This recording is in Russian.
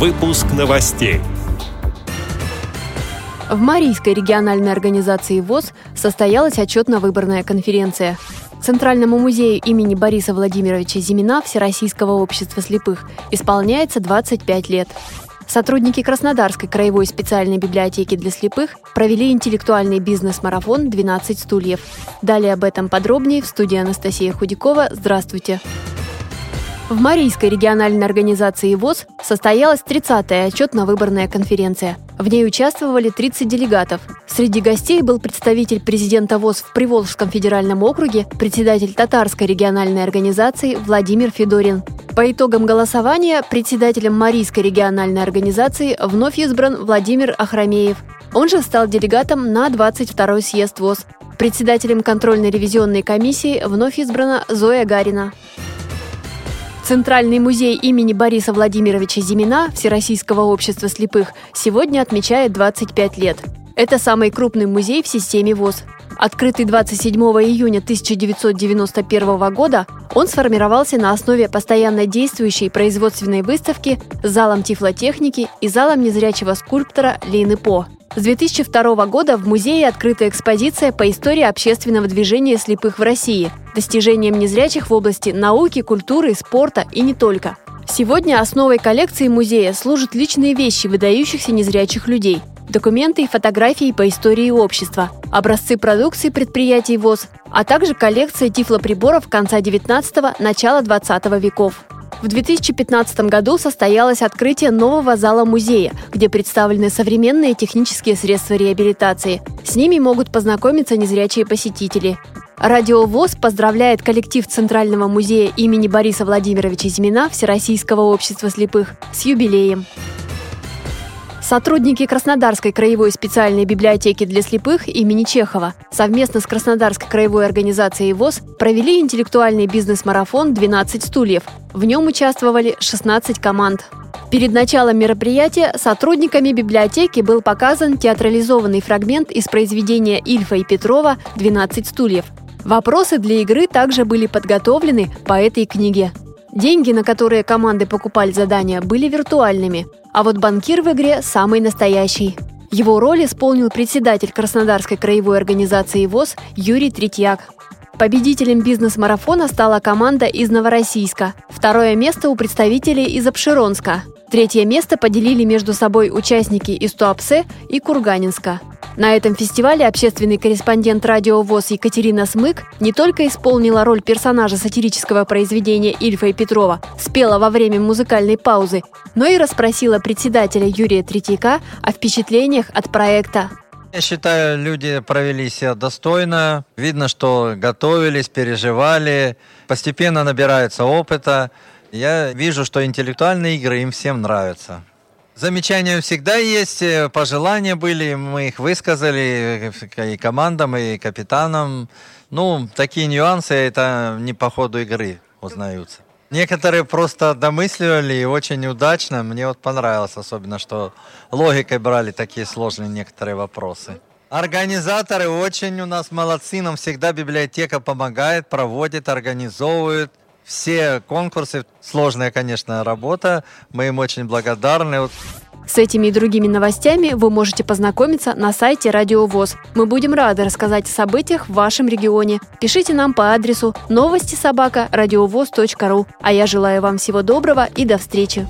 Выпуск новостей. В Марийской региональной организации ВОЗ состоялась отчетно-выборная конференция. Центральному музею имени Бориса Владимировича Зимина Всероссийского общества слепых исполняется 25 лет. Сотрудники Краснодарской краевой специальной библиотеки для слепых провели интеллектуальный бизнес-марафон «12 стульев». Далее об этом подробнее в студии Анастасия Худякова. Здравствуйте! В Марийской региональной организации ВОЗ состоялась 30-я отчетно-выборная конференция. В ней участвовали 30 делегатов. Среди гостей был представитель президента ВОЗ в Приволжском федеральном округе, председатель Татарской региональной организации Владимир Федорин. По итогам голосования председателем Марийской региональной организации вновь избран Владимир Ахрамеев. Он же стал делегатом на 22-й съезд ВОЗ. Председателем контрольно-ревизионной комиссии вновь избрана Зоя Гарина. Центральный музей имени Бориса Владимировича Зимина Всероссийского общества слепых сегодня отмечает 25 лет. Это самый крупный музей в системе ВОЗ. Открытый 27 июня 1991 года, он сформировался на основе постоянно действующей производственной выставки с залом тифлотехники и залом незрячего скульптора Лины По. С 2002 года в музее открыта экспозиция по истории общественного движения слепых в России, достижениям незрячих в области науки, культуры, спорта и не только. Сегодня основой коллекции музея служат личные вещи выдающихся незрячих людей, документы и фотографии по истории общества, образцы продукции предприятий ВОЗ, а также коллекция тифлоприборов конца 19 – начала 20 веков. В 2015 году состоялось открытие нового зала музея, где представлены современные технические средства реабилитации. С ними могут познакомиться незрячие посетители. Радио ВОЗ поздравляет коллектив Центрального музея имени Бориса Владимировича Зимина Всероссийского общества слепых с юбилеем. Сотрудники Краснодарской краевой специальной библиотеки для слепых имени Чехова совместно с Краснодарской краевой организацией ВОЗ провели интеллектуальный бизнес-марафон «12 стульев». В нем участвовали 16 команд. Перед началом мероприятия сотрудниками библиотеки был показан театрализованный фрагмент из произведения Ильфа и Петрова «12 стульев». Вопросы для игры также были подготовлены по этой книге. Деньги, на которые команды покупали задания, были виртуальными, а вот банкир в игре самый настоящий. Его роль исполнил председатель Краснодарской краевой организации ВОЗ Юрий Третьяк. Победителем бизнес-марафона стала команда из Новороссийска. Второе место у представителей из Обширонска. Третье место поделили между собой участники из Туапсе и Курганинска. На этом фестивале общественный корреспондент радио ВОЗ Екатерина Смык не только исполнила роль персонажа сатирического произведения Ильфа и Петрова, спела во время музыкальной паузы, но и расспросила председателя Юрия Третьяка о впечатлениях от проекта. Я считаю, люди провели себя достойно. Видно, что готовились, переживали, постепенно набираются опыта. Я вижу, что интеллектуальные игры им всем нравятся. Замечания всегда есть, э, пожелания были, мы их высказали и командам, и капитанам. Ну, такие нюансы, это не по ходу игры узнаются. Некоторые просто домысливали и очень удачно. Мне вот понравилось особенно, что логикой брали такие сложные некоторые вопросы. Организаторы очень у нас молодцы, нам всегда библиотека помогает, проводит, организовывает – все конкурсы. Сложная, конечно, работа. Мы им очень благодарны. С этими и другими новостями вы можете познакомиться на сайте Радио ВОЗ. Мы будем рады рассказать о событиях в вашем регионе. Пишите нам по адресу новости собака ру. А я желаю вам всего доброго и до встречи.